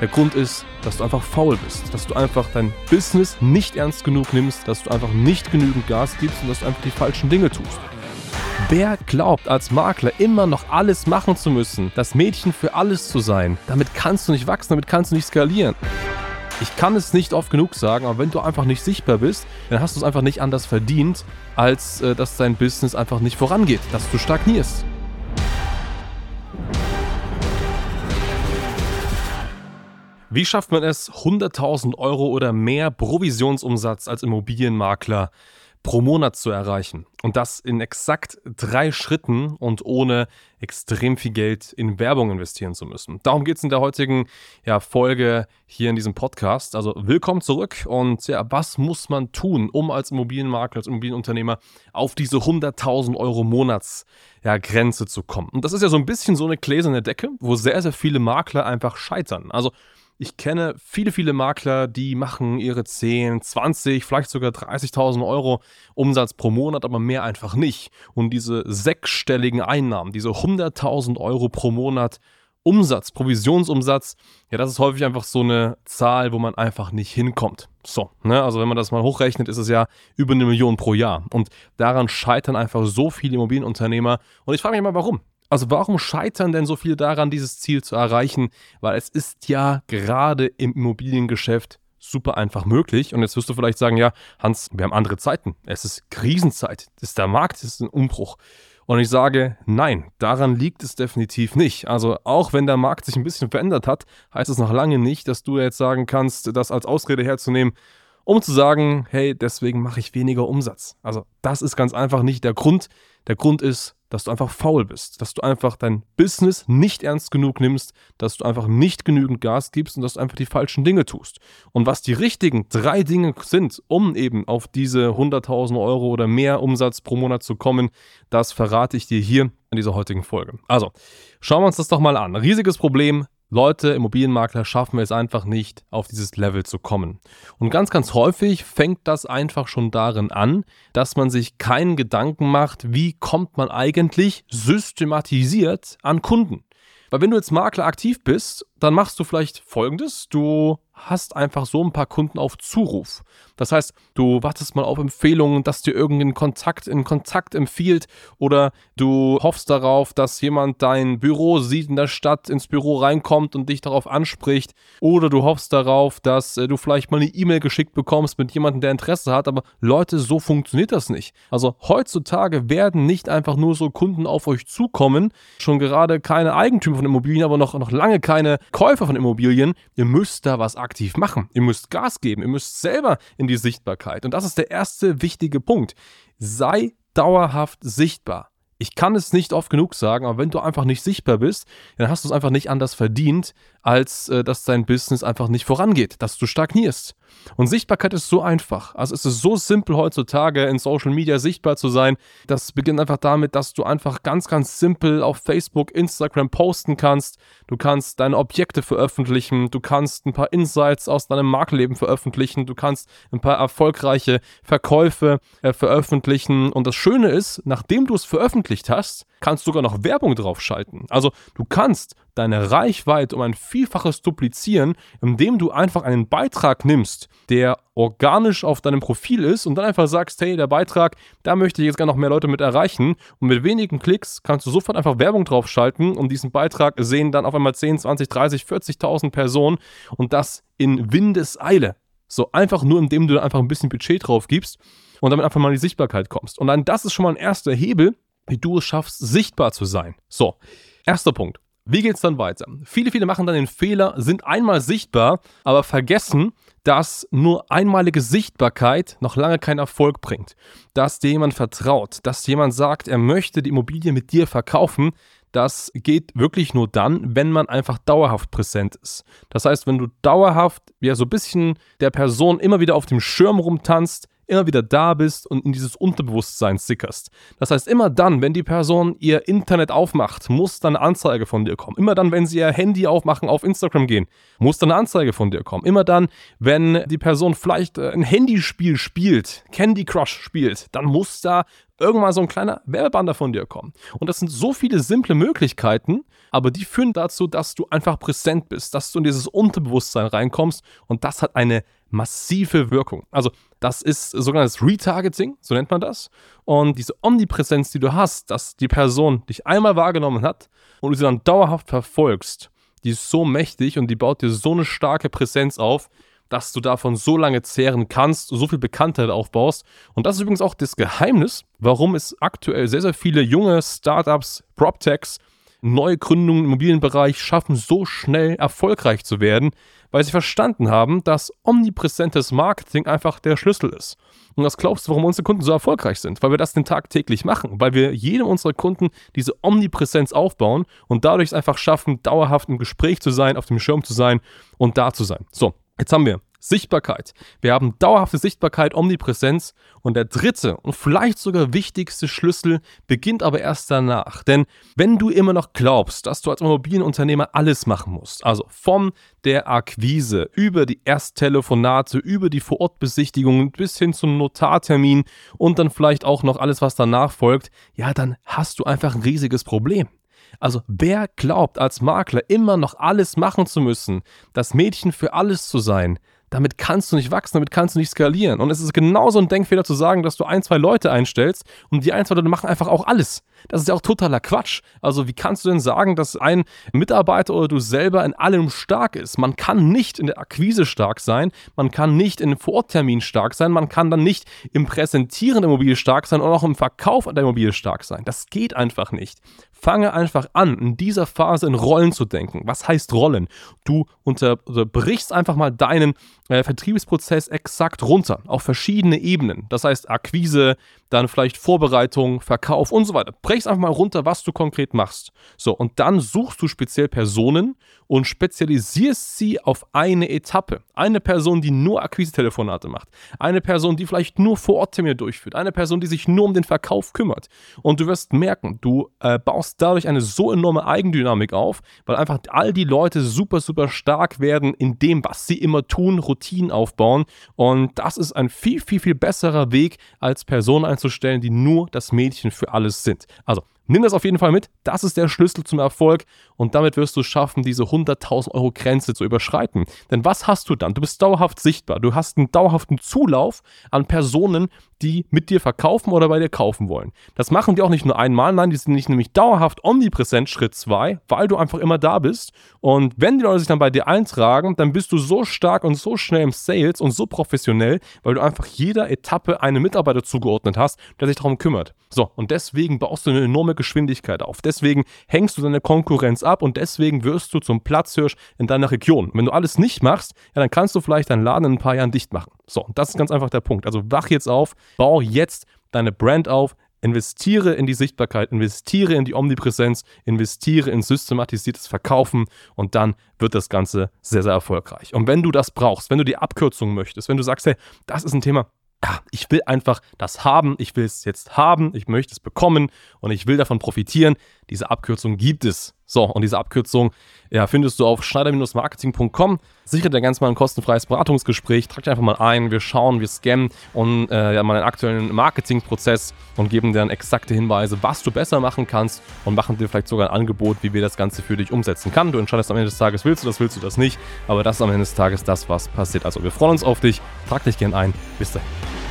Der Grund ist, dass du einfach faul bist, dass du einfach dein Business nicht ernst genug nimmst, dass du einfach nicht genügend Gas gibst und dass du einfach die falschen Dinge tust. Wer glaubt als Makler immer noch alles machen zu müssen, das Mädchen für alles zu sein, damit kannst du nicht wachsen, damit kannst du nicht skalieren. Ich kann es nicht oft genug sagen, aber wenn du einfach nicht sichtbar bist, dann hast du es einfach nicht anders verdient, als äh, dass dein Business einfach nicht vorangeht, dass du stagnierst. Wie schafft man es, 100.000 Euro oder mehr Provisionsumsatz als Immobilienmakler pro Monat zu erreichen. Und das in exakt drei Schritten und ohne extrem viel Geld in Werbung investieren zu müssen. Darum geht es in der heutigen ja, Folge hier in diesem Podcast. Also willkommen zurück. Und ja, was muss man tun, um als Immobilienmakler, als Immobilienunternehmer auf diese 100.000 Euro Monatsgrenze ja, zu kommen? Und das ist ja so ein bisschen so eine gläserne Decke, wo sehr, sehr viele Makler einfach scheitern. Also ich kenne viele, viele Makler, die machen ihre 10, 20, vielleicht sogar 30.000 Euro Umsatz pro Monat, aber mehr einfach nicht. Und diese sechsstelligen Einnahmen, diese 100.000 Euro pro Monat Umsatz, Provisionsumsatz, ja, das ist häufig einfach so eine Zahl, wo man einfach nicht hinkommt. So, ne, also wenn man das mal hochrechnet, ist es ja über eine Million pro Jahr. Und daran scheitern einfach so viele Immobilienunternehmer. Und ich frage mich mal, warum? Also warum scheitern denn so viele daran, dieses Ziel zu erreichen? Weil es ist ja gerade im Immobiliengeschäft super einfach möglich. Und jetzt wirst du vielleicht sagen, ja, Hans, wir haben andere Zeiten. Es ist Krisenzeit. Es ist der Markt, es ist ein Umbruch. Und ich sage, nein, daran liegt es definitiv nicht. Also auch wenn der Markt sich ein bisschen verändert hat, heißt es noch lange nicht, dass du jetzt sagen kannst, das als Ausrede herzunehmen, um zu sagen, hey, deswegen mache ich weniger Umsatz. Also das ist ganz einfach nicht der Grund. Der Grund ist, dass du einfach faul bist, dass du einfach dein Business nicht ernst genug nimmst, dass du einfach nicht genügend Gas gibst und dass du einfach die falschen Dinge tust. Und was die richtigen drei Dinge sind, um eben auf diese 100.000 Euro oder mehr Umsatz pro Monat zu kommen, das verrate ich dir hier in dieser heutigen Folge. Also, schauen wir uns das doch mal an. Riesiges Problem, Leute, Immobilienmakler schaffen es einfach nicht, auf dieses Level zu kommen. Und ganz, ganz häufig fängt das einfach schon darin an, dass man sich keinen Gedanken macht, wie kommt man eigentlich systematisiert an Kunden. Weil wenn du jetzt Makler aktiv bist, dann machst du vielleicht folgendes. Du hast einfach so ein paar Kunden auf Zuruf. Das heißt, du wartest mal auf Empfehlungen, dass dir irgendein Kontakt in Kontakt empfiehlt oder du hoffst darauf, dass jemand dein Büro sieht in der Stadt, ins Büro reinkommt und dich darauf anspricht oder du hoffst darauf, dass äh, du vielleicht mal eine E-Mail geschickt bekommst mit jemandem, der Interesse hat, aber Leute, so funktioniert das nicht. Also heutzutage werden nicht einfach nur so Kunden auf euch zukommen, schon gerade keine Eigentümer von Immobilien, aber noch, noch lange keine Käufer von Immobilien. Ihr müsst da was aktiv machen. Ihr müsst Gas geben. Ihr müsst selber in die Sichtbarkeit. Und das ist der erste wichtige Punkt. Sei dauerhaft sichtbar. Ich kann es nicht oft genug sagen, aber wenn du einfach nicht sichtbar bist, dann hast du es einfach nicht anders verdient, als äh, dass dein Business einfach nicht vorangeht, dass du stagnierst. Und Sichtbarkeit ist so einfach. Also es ist so simpel heutzutage in Social Media sichtbar zu sein. Das beginnt einfach damit, dass du einfach ganz, ganz simpel auf Facebook, Instagram posten kannst. Du kannst deine Objekte veröffentlichen. Du kannst ein paar Insights aus deinem Markenleben veröffentlichen. Du kannst ein paar erfolgreiche Verkäufe äh, veröffentlichen. Und das Schöne ist, nachdem du es veröffentlicht hast, kannst du sogar noch Werbung drauf schalten. Also du kannst deine Reichweite um ein Vielfaches duplizieren, indem du einfach einen Beitrag nimmst, der organisch auf deinem Profil ist und dann einfach sagst, hey, der Beitrag, da möchte ich jetzt gerne noch mehr Leute mit erreichen. Und mit wenigen Klicks kannst du sofort einfach Werbung draufschalten und diesen Beitrag sehen dann auf einmal 10, 20, 30, 40.000 Personen und das in Windeseile. So einfach nur, indem du einfach ein bisschen Budget drauf gibst und damit einfach mal in die Sichtbarkeit kommst. Und dann das ist schon mal ein erster Hebel, wie du es schaffst, sichtbar zu sein. So, erster Punkt. Wie geht es dann weiter? Viele, viele machen dann den Fehler, sind einmal sichtbar, aber vergessen, dass nur einmalige Sichtbarkeit noch lange keinen Erfolg bringt. Dass dir jemand vertraut, dass jemand sagt, er möchte die Immobilie mit dir verkaufen, das geht wirklich nur dann, wenn man einfach dauerhaft präsent ist. Das heißt, wenn du dauerhaft ja so ein bisschen der Person immer wieder auf dem Schirm rumtanzt, immer wieder da bist und in dieses Unterbewusstsein sickerst. Das heißt, immer dann, wenn die Person ihr Internet aufmacht, muss dann eine Anzeige von dir kommen. Immer dann, wenn sie ihr Handy aufmachen, auf Instagram gehen, muss dann eine Anzeige von dir kommen. Immer dann, wenn die Person vielleicht äh, ein Handyspiel spielt, Candy Crush spielt, dann muss da irgendwann so ein kleiner Werbebanner von dir kommen. Und das sind so viele simple Möglichkeiten, aber die führen dazu, dass du einfach präsent bist, dass du in dieses Unterbewusstsein reinkommst und das hat eine massive Wirkung. Also das ist sogenanntes Retargeting, so nennt man das. Und diese Omnipräsenz, die du hast, dass die Person dich einmal wahrgenommen hat und du sie dann dauerhaft verfolgst, die ist so mächtig und die baut dir so eine starke Präsenz auf, dass du davon so lange zehren kannst, so viel Bekanntheit aufbaust. Und das ist übrigens auch das Geheimnis, warum es aktuell sehr, sehr viele junge Startups, PropTechs, neue Gründungen im Immobilienbereich schaffen, so schnell erfolgreich zu werden, weil sie verstanden haben, dass omnipräsentes Marketing einfach der Schlüssel ist. Und was glaubst du, warum unsere Kunden so erfolgreich sind? Weil wir das den Tag täglich machen, weil wir jedem unserer Kunden diese Omnipräsenz aufbauen und dadurch es einfach schaffen, dauerhaft im Gespräch zu sein, auf dem Schirm zu sein und da zu sein. So, Jetzt haben wir Sichtbarkeit. Wir haben dauerhafte Sichtbarkeit, Omnipräsenz. Und der dritte und vielleicht sogar wichtigste Schlüssel beginnt aber erst danach. Denn wenn du immer noch glaubst, dass du als Immobilienunternehmer alles machen musst, also von der Akquise über die Ersttelefonate, über die Vorortbesichtigungen bis hin zum Notartermin und dann vielleicht auch noch alles, was danach folgt, ja, dann hast du einfach ein riesiges Problem. Also wer glaubt als Makler immer noch alles machen zu müssen, das Mädchen für alles zu sein, damit kannst du nicht wachsen, damit kannst du nicht skalieren. Und es ist genauso ein Denkfehler zu sagen, dass du ein, zwei Leute einstellst und die ein, zwei Leute machen einfach auch alles. Das ist ja auch totaler Quatsch. Also wie kannst du denn sagen, dass ein Mitarbeiter oder du selber in allem stark ist? Man kann nicht in der Akquise stark sein, man kann nicht in dem Vororttermin stark sein, man kann dann nicht im Präsentieren der Immobilie stark sein und auch im Verkauf der Immobilie stark sein. Das geht einfach nicht. Fange einfach an, in dieser Phase in Rollen zu denken. Was heißt Rollen? Du unterbrichst einfach mal deinen äh, Vertriebsprozess exakt runter auf verschiedene Ebenen. Das heißt Akquise, dann vielleicht Vorbereitung, Verkauf und so weiter. Brechst einfach mal runter, was du konkret machst. So, und dann suchst du speziell Personen und spezialisierst sie auf eine Etappe. Eine Person, die nur Akquise-Telefonate macht. Eine Person, die vielleicht nur Vororttermine durchführt. Eine Person, die sich nur um den Verkauf kümmert. Und du wirst merken, du äh, baust dadurch eine so enorme Eigendynamik auf, weil einfach all die Leute super, super stark werden in dem, was sie immer tun, Routinen aufbauen. Und das ist ein viel, viel, viel besserer Weg, als Personen einzustellen, die nur das Mädchen für alles sind. Also Nimm das auf jeden Fall mit. Das ist der Schlüssel zum Erfolg und damit wirst du schaffen, diese 100.000 Euro Grenze zu überschreiten. Denn was hast du dann? Du bist dauerhaft sichtbar. Du hast einen dauerhaften Zulauf an Personen, die mit dir verkaufen oder bei dir kaufen wollen. Das machen die auch nicht nur einmal, nein, die sind nicht nämlich dauerhaft omnipräsent, Schritt 2, weil du einfach immer da bist. Und wenn die Leute sich dann bei dir eintragen, dann bist du so stark und so schnell im Sales und so professionell, weil du einfach jeder Etappe einen Mitarbeiter zugeordnet hast, der sich darum kümmert. So, und deswegen baust du eine enorme Geschwindigkeit auf. Deswegen hängst du deine Konkurrenz ab und deswegen wirst du zum Platzhirsch in deiner Region. Und wenn du alles nicht machst, ja, dann kannst du vielleicht deinen Laden in ein paar Jahren dicht machen. So, und das ist ganz einfach der Punkt. Also wach jetzt auf, bau jetzt deine Brand auf, investiere in die Sichtbarkeit, investiere in die Omnipräsenz, investiere in systematisiertes Verkaufen und dann wird das Ganze sehr, sehr erfolgreich. Und wenn du das brauchst, wenn du die Abkürzung möchtest, wenn du sagst, hey, das ist ein Thema, ja, ich will einfach das haben, ich will es jetzt haben, ich möchte es bekommen und ich will davon profitieren. Diese Abkürzung gibt es. So, und diese Abkürzung ja, findest du auf schneider-marketing.com. Sichere dir ganz mal ein kostenfreies Beratungsgespräch. Trag dich einfach mal ein, wir schauen, wir scannen und äh, ja, mal einen aktuellen Marketingprozess und geben dir dann exakte Hinweise, was du besser machen kannst und machen dir vielleicht sogar ein Angebot, wie wir das Ganze für dich umsetzen können. Du entscheidest am Ende des Tages, willst du das, willst du das nicht, aber das ist am Ende des Tages das, was passiert. Also wir freuen uns auf dich. Trag dich gern ein. Bis dahin.